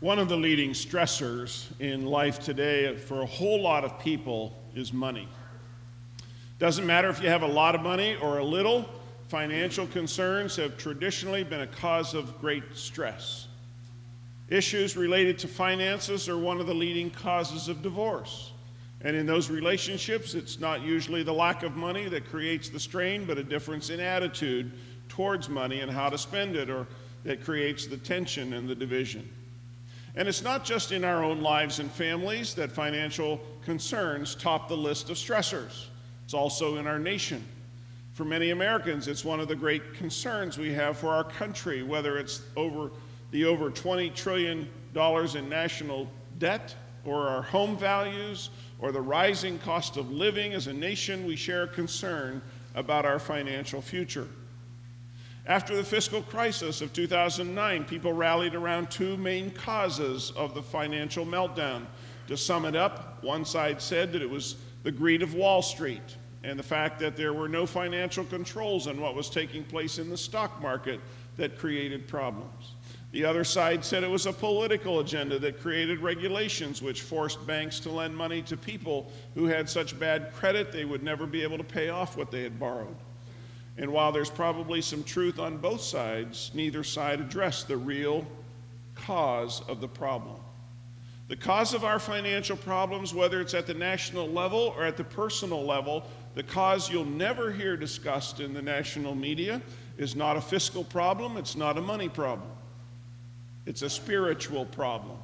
One of the leading stressors in life today for a whole lot of people is money. Doesn't matter if you have a lot of money or a little, financial concerns have traditionally been a cause of great stress. Issues related to finances are one of the leading causes of divorce. And in those relationships, it's not usually the lack of money that creates the strain, but a difference in attitude towards money and how to spend it, or that creates the tension and the division. And it's not just in our own lives and families that financial concerns top the list of stressors, it's also in our nation. For many Americans, it's one of the great concerns we have for our country, whether it's over the over $20 trillion in national debt, or our home values, or the rising cost of living as a nation, we share a concern about our financial future. After the fiscal crisis of 2009, people rallied around two main causes of the financial meltdown. To sum it up, one side said that it was the greed of Wall Street and the fact that there were no financial controls on what was taking place in the stock market that created problems. The other side said it was a political agenda that created regulations which forced banks to lend money to people who had such bad credit they would never be able to pay off what they had borrowed. And while there's probably some truth on both sides, neither side addressed the real cause of the problem. The cause of our financial problems, whether it's at the national level or at the personal level, the cause you'll never hear discussed in the national media is not a fiscal problem, it's not a money problem. It's a spiritual problem.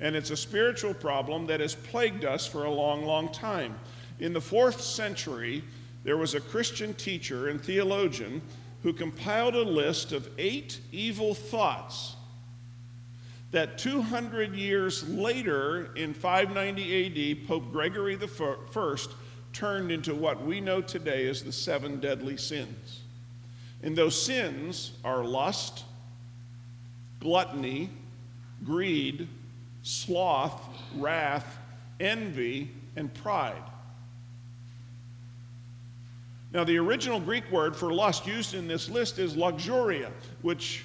And it's a spiritual problem that has plagued us for a long, long time. In the fourth century, there was a Christian teacher and theologian who compiled a list of eight evil thoughts that 200 years later, in 590 AD, Pope Gregory I turned into what we know today as the seven deadly sins. And those sins are lust, gluttony, greed, sloth, wrath, envy, and pride. Now, the original Greek word for lust used in this list is luxuria, which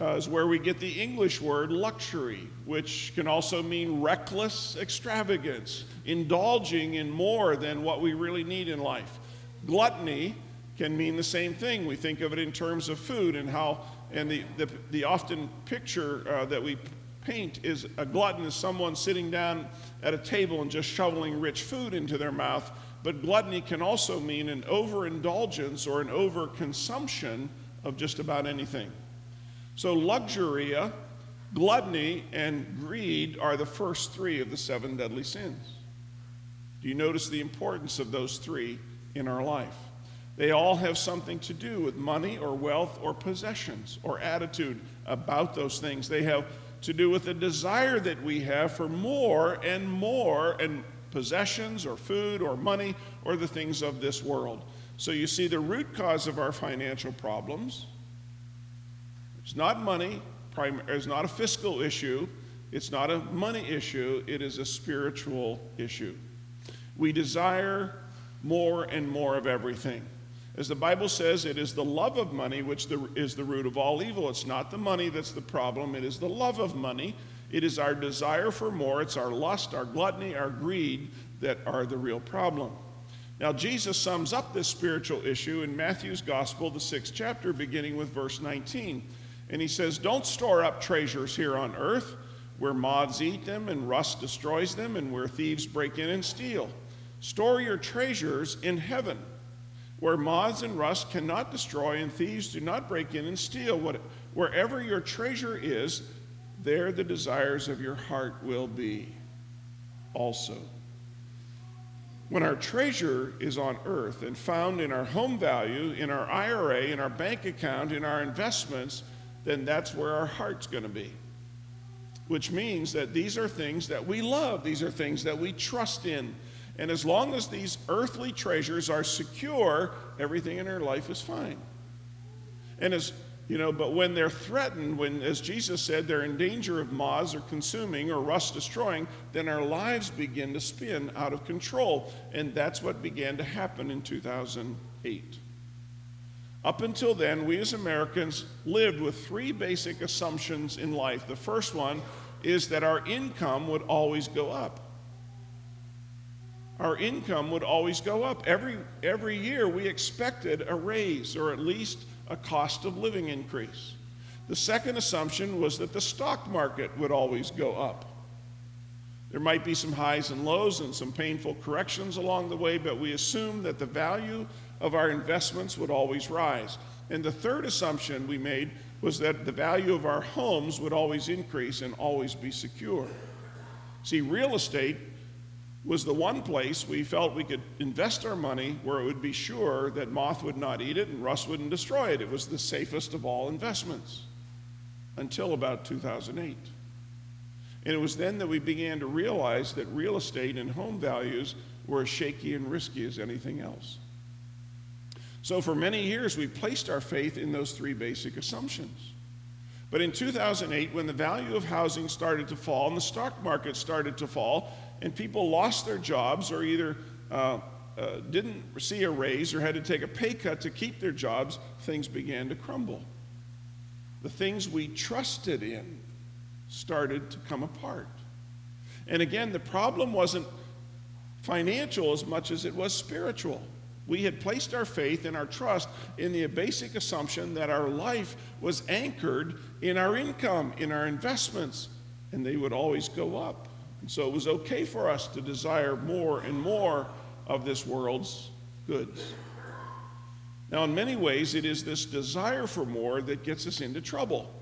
uh, is where we get the English word luxury, which can also mean reckless extravagance, indulging in more than what we really need in life. Gluttony can mean the same thing. We think of it in terms of food and how, and the, the, the often picture uh, that we paint is a glutton is someone sitting down at a table and just shoveling rich food into their mouth but gluttony can also mean an overindulgence or an overconsumption of just about anything. So, luxuria, gluttony, and greed are the first three of the seven deadly sins. Do you notice the importance of those three in our life? They all have something to do with money or wealth or possessions or attitude about those things. They have to do with the desire that we have for more and more and possessions or food or money or the things of this world. So you see, the root cause of our financial problems it's not money, it's not a fiscal issue, it's not a money issue, it is a spiritual issue. We desire more and more of everything. As the Bible says, it is the love of money which is the root of all evil. It's not the money that's the problem, it is the love of money it is our desire for more, it's our lust, our gluttony, our greed that are the real problem. Now, Jesus sums up this spiritual issue in Matthew's Gospel, the sixth chapter, beginning with verse 19. And he says, Don't store up treasures here on earth where moths eat them and rust destroys them and where thieves break in and steal. Store your treasures in heaven where moths and rust cannot destroy and thieves do not break in and steal. Wherever your treasure is, there the desires of your heart will be also. When our treasure is on earth and found in our home value, in our IRA, in our bank account, in our investments, then that's where our heart's going to be. Which means that these are things that we love, these are things that we trust in. And as long as these earthly treasures are secure, everything in our life is fine. And as you know, but when they're threatened, when, as Jesus said, they're in danger of moths or consuming or rust destroying, then our lives begin to spin out of control. And that's what began to happen in 2008. Up until then, we as Americans lived with three basic assumptions in life. The first one is that our income would always go up. Our income would always go up. Every, every year we expected a raise or at least a cost of living increase. The second assumption was that the stock market would always go up. There might be some highs and lows and some painful corrections along the way, but we assumed that the value of our investments would always rise. And the third assumption we made was that the value of our homes would always increase and always be secure. See, real estate was the one place we felt we could invest our money where it would be sure that moth would not eat it and rust wouldn't destroy it. It was the safest of all investments until about 2008. And it was then that we began to realize that real estate and home values were as shaky and risky as anything else. So, for many years, we placed our faith in those three basic assumptions. But in 2008, when the value of housing started to fall and the stock market started to fall, and people lost their jobs or either uh, uh, didn't see a raise or had to take a pay cut to keep their jobs, things began to crumble. The things we trusted in started to come apart. And again, the problem wasn't financial as much as it was spiritual. We had placed our faith and our trust in the basic assumption that our life was anchored in our income, in our investments, and they would always go up. And so it was okay for us to desire more and more of this world's goods. Now, in many ways, it is this desire for more that gets us into trouble.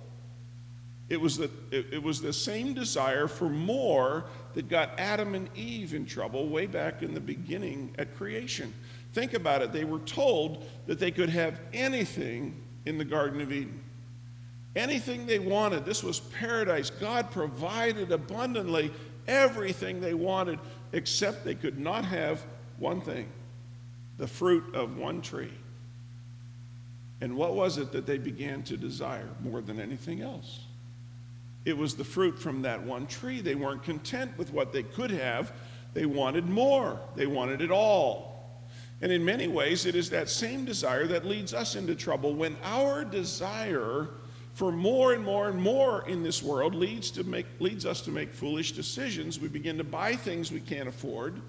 It was, the, it, it, was the same desire for more that got Adam and Eve in trouble way back in the beginning at creation. Think about it. They were told that they could have anything in the Garden of Eden. Anything they wanted. This was paradise. God provided abundantly everything they wanted, except they could not have one thing the fruit of one tree. And what was it that they began to desire more than anything else? It was the fruit from that one tree. They weren't content with what they could have, they wanted more, they wanted it all. And in many ways, it is that same desire that leads us into trouble when our desire for more and more and more in this world leads, to make, leads us to make foolish decisions. We begin to buy things we can't afford,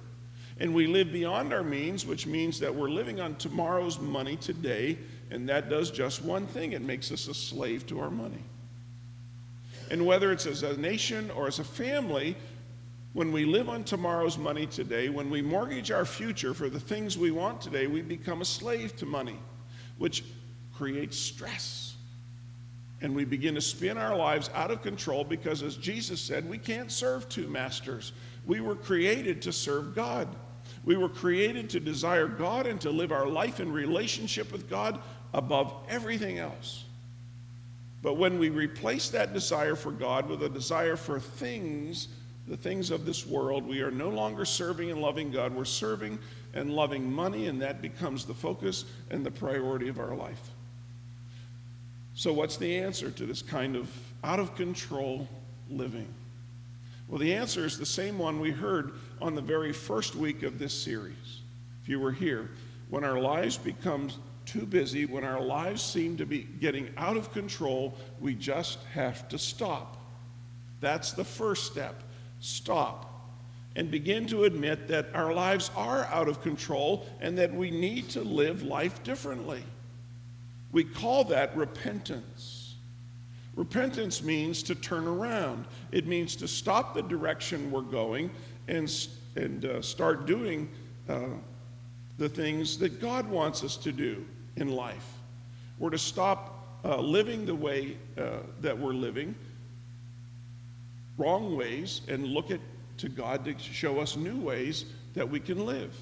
and we live beyond our means, which means that we're living on tomorrow's money today, and that does just one thing it makes us a slave to our money. And whether it's as a nation or as a family, when we live on tomorrow's money today, when we mortgage our future for the things we want today, we become a slave to money, which creates stress. And we begin to spin our lives out of control because, as Jesus said, we can't serve two masters. We were created to serve God. We were created to desire God and to live our life in relationship with God above everything else. But when we replace that desire for God with a desire for things, the things of this world, we are no longer serving and loving God. We're serving and loving money, and that becomes the focus and the priority of our life. So, what's the answer to this kind of out of control living? Well, the answer is the same one we heard on the very first week of this series. If you were here, when our lives become too busy, when our lives seem to be getting out of control, we just have to stop. That's the first step. Stop and begin to admit that our lives are out of control and that we need to live life differently. We call that repentance. Repentance means to turn around, it means to stop the direction we're going and, and uh, start doing uh, the things that God wants us to do in life. We're to stop uh, living the way uh, that we're living, wrong ways, and look at to God to show us new ways that we can live.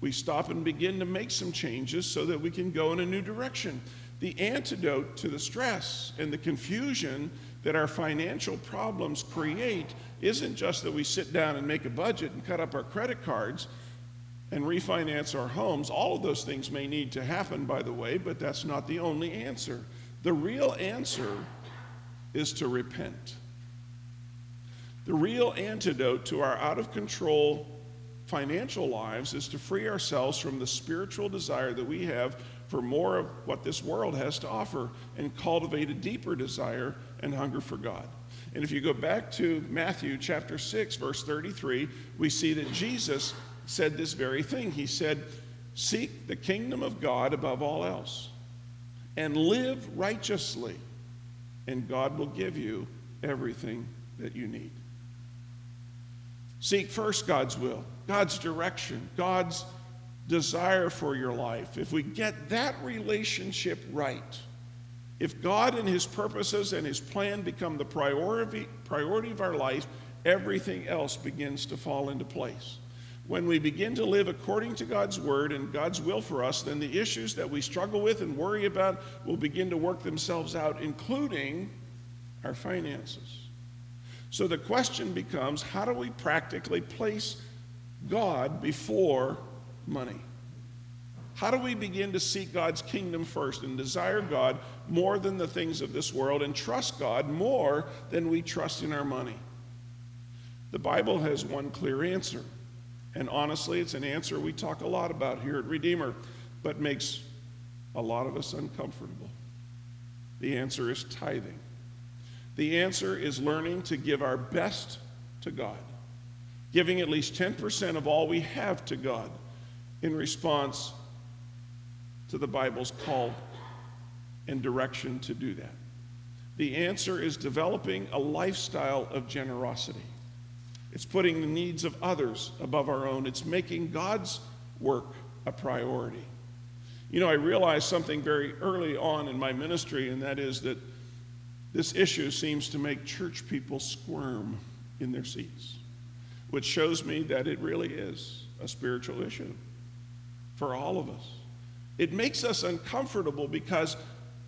We stop and begin to make some changes so that we can go in a new direction. The antidote to the stress and the confusion that our financial problems create isn't just that we sit down and make a budget and cut up our credit cards and refinance our homes. All of those things may need to happen, by the way, but that's not the only answer. The real answer is to repent. The real antidote to our out of control financial lives is to free ourselves from the spiritual desire that we have for more of what this world has to offer and cultivate a deeper desire and hunger for God. And if you go back to Matthew chapter 6, verse 33, we see that Jesus said this very thing. He said, Seek the kingdom of God above all else and live righteously, and God will give you everything that you need. Seek first God's will, God's direction, God's desire for your life. If we get that relationship right, if God and His purposes and His plan become the priority, priority of our life, everything else begins to fall into place. When we begin to live according to God's word and God's will for us, then the issues that we struggle with and worry about will begin to work themselves out, including our finances. So the question becomes how do we practically place God before money? How do we begin to seek God's kingdom first and desire God more than the things of this world and trust God more than we trust in our money? The Bible has one clear answer. And honestly, it's an answer we talk a lot about here at Redeemer, but makes a lot of us uncomfortable. The answer is tithing. The answer is learning to give our best to God, giving at least 10% of all we have to God in response to the Bible's call and direction to do that. The answer is developing a lifestyle of generosity. It's putting the needs of others above our own. It's making God's work a priority. You know, I realized something very early on in my ministry, and that is that this issue seems to make church people squirm in their seats, which shows me that it really is a spiritual issue for all of us. It makes us uncomfortable because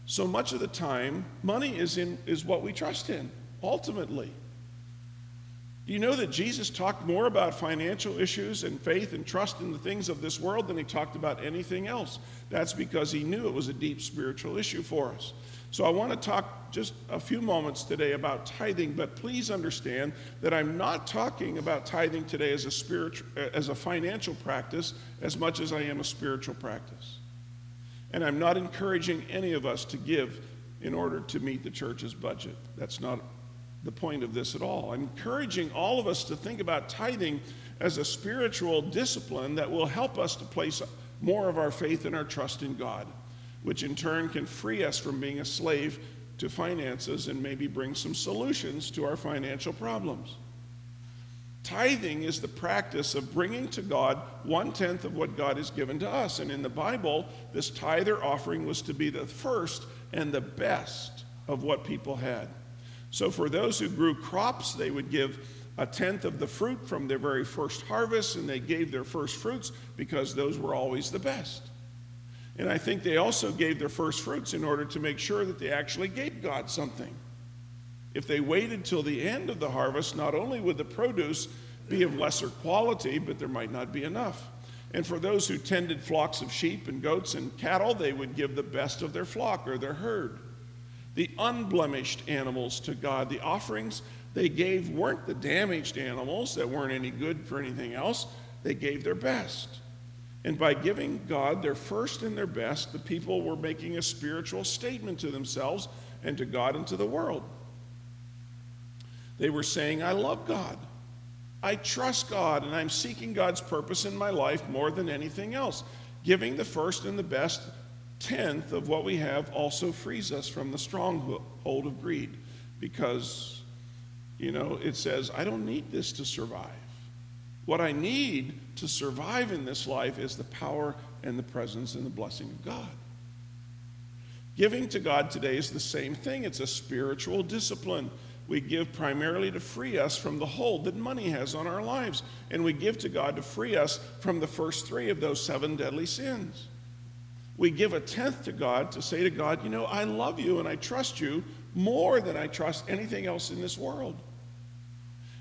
so much of the time, money is, in, is what we trust in, ultimately. Do you know that Jesus talked more about financial issues and faith and trust in the things of this world than he talked about anything else? That's because he knew it was a deep spiritual issue for us. So I want to talk just a few moments today about tithing, but please understand that I'm not talking about tithing today as a spiritual as a financial practice as much as I am a spiritual practice. And I'm not encouraging any of us to give in order to meet the church's budget. That's not the point of this at all. I'm encouraging all of us to think about tithing as a spiritual discipline that will help us to place more of our faith and our trust in God, which in turn can free us from being a slave to finances and maybe bring some solutions to our financial problems. Tithing is the practice of bringing to God one tenth of what God has given to us. And in the Bible, this tither offering was to be the first and the best of what people had. So for those who grew crops, they would give a tenth of the fruit from their very first harvest, and they gave their first fruits because those were always the best. And I think they also gave their first fruits in order to make sure that they actually gave God something. If they waited till the end of the harvest, not only would the produce be of lesser quality, but there might not be enough. And for those who tended flocks of sheep and goats and cattle, they would give the best of their flock or their herd the unblemished animals to God. The offerings they gave weren't the damaged animals that weren't any good for anything else, they gave their best. And by giving God their first and their best, the people were making a spiritual statement to themselves and to God and to the world. They were saying, I love God. I trust God, and I'm seeking God's purpose in my life more than anything else. Giving the first and the best tenth of what we have also frees us from the stronghold of greed because, you know, it says, I don't need this to survive. What I need to survive in this life is the power and the presence and the blessing of God. Giving to God today is the same thing. It's a spiritual discipline. We give primarily to free us from the hold that money has on our lives. And we give to God to free us from the first three of those seven deadly sins. We give a tenth to God to say to God, you know, I love you and I trust you more than I trust anything else in this world.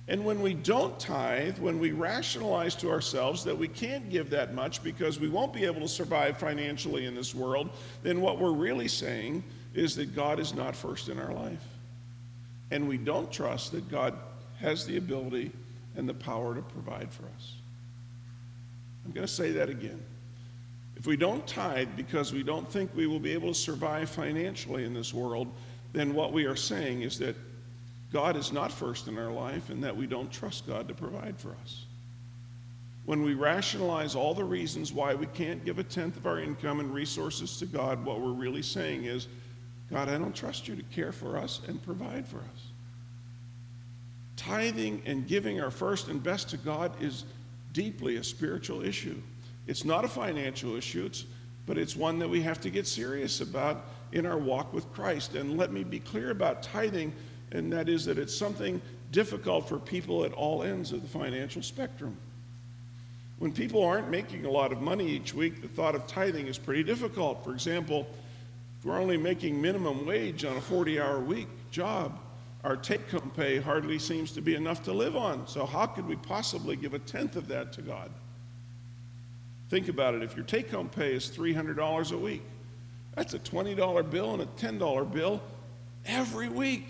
And when we don't tithe, when we rationalize to ourselves that we can't give that much because we won't be able to survive financially in this world, then what we're really saying is that God is not first in our life. And we don't trust that God has the ability and the power to provide for us. I'm going to say that again. If we don't tithe because we don't think we will be able to survive financially in this world, then what we are saying is that God is not first in our life and that we don't trust God to provide for us. When we rationalize all the reasons why we can't give a tenth of our income and resources to God, what we're really saying is, God, I don't trust you to care for us and provide for us. Tithing and giving our first and best to God is deeply a spiritual issue. It's not a financial issue, it's, but it's one that we have to get serious about in our walk with Christ. And let me be clear about tithing, and that is that it's something difficult for people at all ends of the financial spectrum. When people aren't making a lot of money each week, the thought of tithing is pretty difficult. For example, if we're only making minimum wage on a 40 hour week job, our take home pay hardly seems to be enough to live on. So, how could we possibly give a tenth of that to God? Think about it. If your take home pay is $300 a week, that's a $20 bill and a $10 bill every week.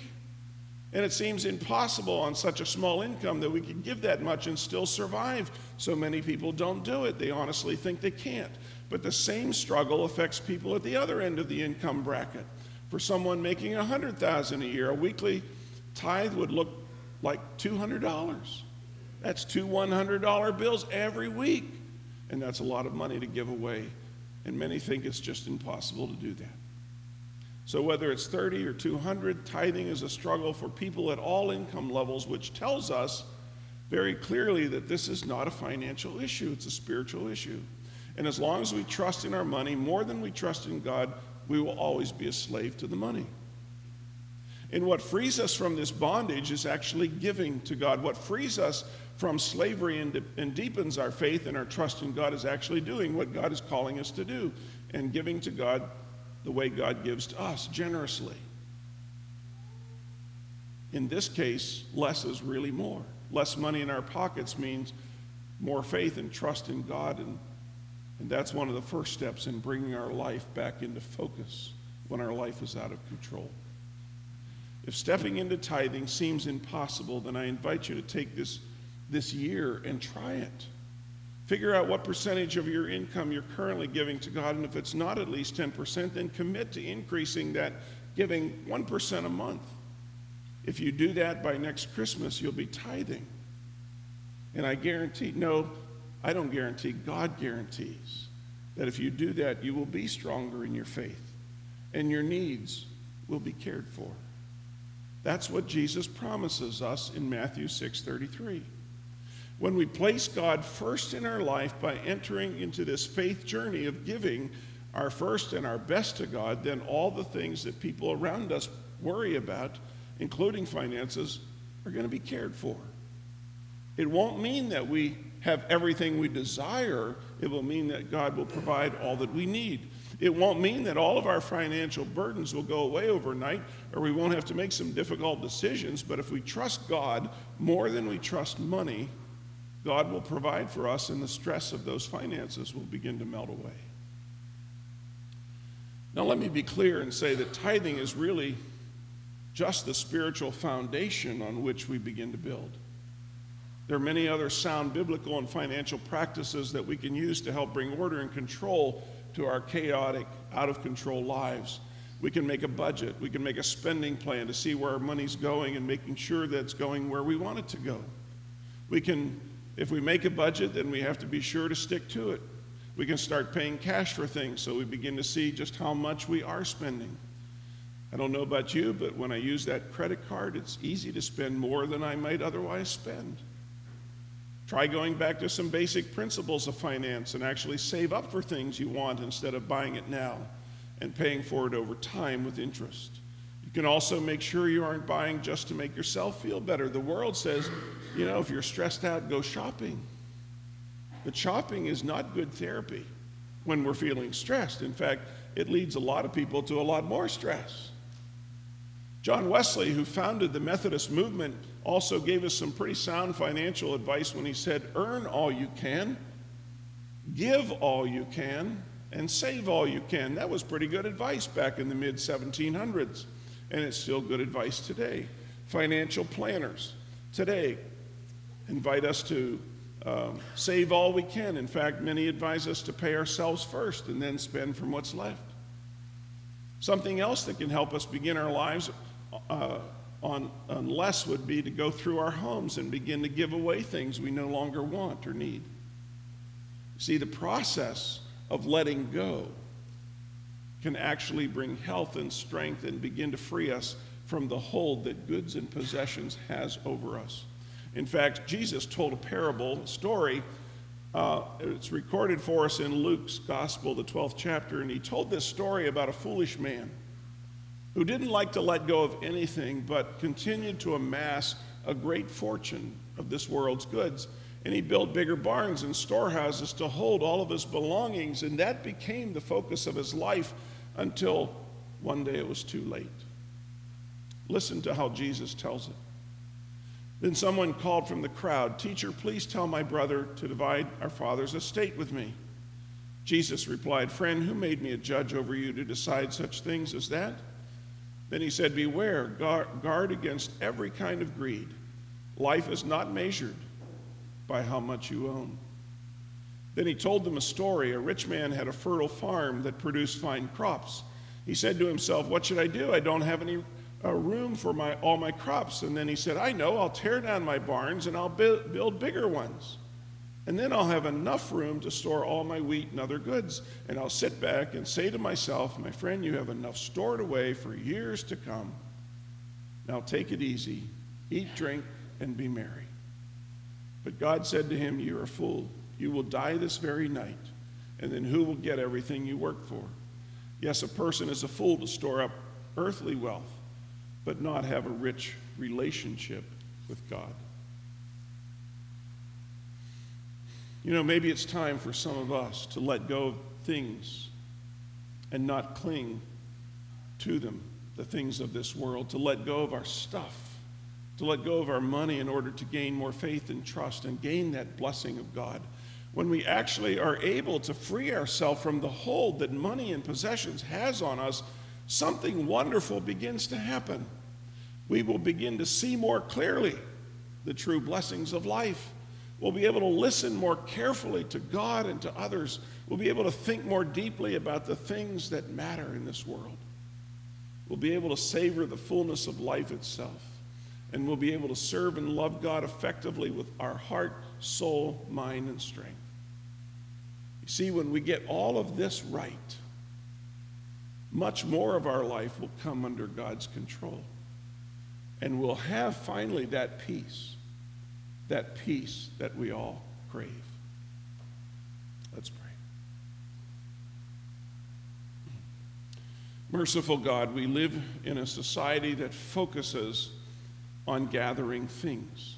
And it seems impossible on such a small income that we could give that much and still survive. So many people don't do it. They honestly think they can't. But the same struggle affects people at the other end of the income bracket. For someone making 100,000 a year, a weekly tithe would look like $200. That's two $100 bills every week. And that's a lot of money to give away. And many think it's just impossible to do that. So, whether it's 30 or 200, tithing is a struggle for people at all income levels, which tells us very clearly that this is not a financial issue, it's a spiritual issue. And as long as we trust in our money more than we trust in God, we will always be a slave to the money. And what frees us from this bondage is actually giving to God. What frees us from slavery and, and deepens our faith and our trust in God is actually doing what God is calling us to do and giving to God the way God gives to us generously. In this case, less is really more. Less money in our pockets means more faith and trust in God. And, and that's one of the first steps in bringing our life back into focus when our life is out of control. If stepping into tithing seems impossible, then I invite you to take this, this year and try it. Figure out what percentage of your income you're currently giving to God, and if it's not at least 10%, then commit to increasing that giving 1% a month. If you do that by next Christmas, you'll be tithing. And I guarantee, no, I don't guarantee, God guarantees that if you do that, you will be stronger in your faith and your needs will be cared for. That's what Jesus promises us in Matthew 6:33. When we place God first in our life by entering into this faith journey of giving our first and our best to God, then all the things that people around us worry about, including finances, are going to be cared for. It won't mean that we have everything we desire, it will mean that God will provide all that we need. It won't mean that all of our financial burdens will go away overnight or we won't have to make some difficult decisions, but if we trust God more than we trust money, God will provide for us and the stress of those finances will begin to melt away. Now, let me be clear and say that tithing is really just the spiritual foundation on which we begin to build. There are many other sound biblical and financial practices that we can use to help bring order and control to our chaotic, out of control lives. We can make a budget, we can make a spending plan to see where our money's going and making sure that it's going where we want it to go. We can, if we make a budget, then we have to be sure to stick to it. We can start paying cash for things so we begin to see just how much we are spending. I don't know about you, but when I use that credit card, it's easy to spend more than I might otherwise spend. Try going back to some basic principles of finance and actually save up for things you want instead of buying it now and paying for it over time with interest. Can also make sure you aren't buying just to make yourself feel better. The world says, you know, if you're stressed out, go shopping. But shopping is not good therapy when we're feeling stressed. In fact, it leads a lot of people to a lot more stress. John Wesley, who founded the Methodist movement, also gave us some pretty sound financial advice when he said, Earn all you can, give all you can, and save all you can. That was pretty good advice back in the mid 1700s, and it's still good advice today. Financial planners today invite us to um, save all we can. In fact, many advise us to pay ourselves first and then spend from what's left. Something else that can help us begin our lives uh, on, on less would be to go through our homes and begin to give away things we no longer want or need. See, the process of letting go can actually bring health and strength and begin to free us from the hold that goods and possessions has over us. In fact, Jesus told a parable, a story. Uh, it's recorded for us in Luke's Gospel, the 12th chapter, and he told this story about a foolish man who didn't like to let go of anything but continued to amass a great fortune of this world's goods. And he built bigger barns and storehouses to hold all of his belongings, and that became the focus of his life until one day it was too late. Listen to how Jesus tells it. Then someone called from the crowd, Teacher, please tell my brother to divide our father's estate with me. Jesus replied, Friend, who made me a judge over you to decide such things as that? Then he said, Beware, guard against every kind of greed. Life is not measured by how much you own. Then he told them a story. A rich man had a fertile farm that produced fine crops. He said to himself, What should I do? I don't have any uh, room for my, all my crops. And then he said, I know, I'll tear down my barns and I'll build, build bigger ones. And then I'll have enough room to store all my wheat and other goods. And I'll sit back and say to myself, My friend, you have enough stored away for years to come. Now take it easy, eat, drink, and be merry. But God said to him, You're a fool. You will die this very night. And then who will get everything you work for? Yes, a person is a fool to store up earthly wealth, but not have a rich relationship with God. You know, maybe it's time for some of us to let go of things and not cling to them, the things of this world, to let go of our stuff, to let go of our money in order to gain more faith and trust and gain that blessing of God. When we actually are able to free ourselves from the hold that money and possessions has on us, something wonderful begins to happen. We will begin to see more clearly the true blessings of life. We'll be able to listen more carefully to God and to others. We'll be able to think more deeply about the things that matter in this world. We'll be able to savor the fullness of life itself. And we'll be able to serve and love God effectively with our heart, soul, mind, and strength. You see, when we get all of this right, much more of our life will come under God's control. And we'll have finally that peace that peace that we all crave. Let's pray. Merciful God, we live in a society that focuses on gathering things.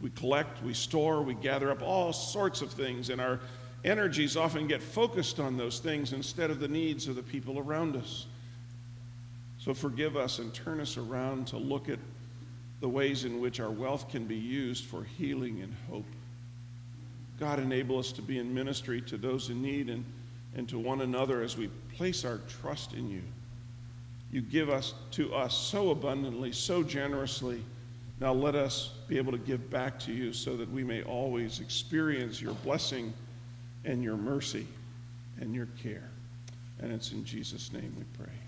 We collect, we store, we gather up all sorts of things, in our energies often get focused on those things instead of the needs of the people around us. So forgive us and turn us around to look at the ways in which our wealth can be used for healing and hope. God, enable us to be in ministry to those in need and, and to one another as we place our trust in you. You give us to us so abundantly, so generously. Now let us be able to give back to you so that we may always experience your blessing and your mercy and your care. And it's in Jesus' name we pray.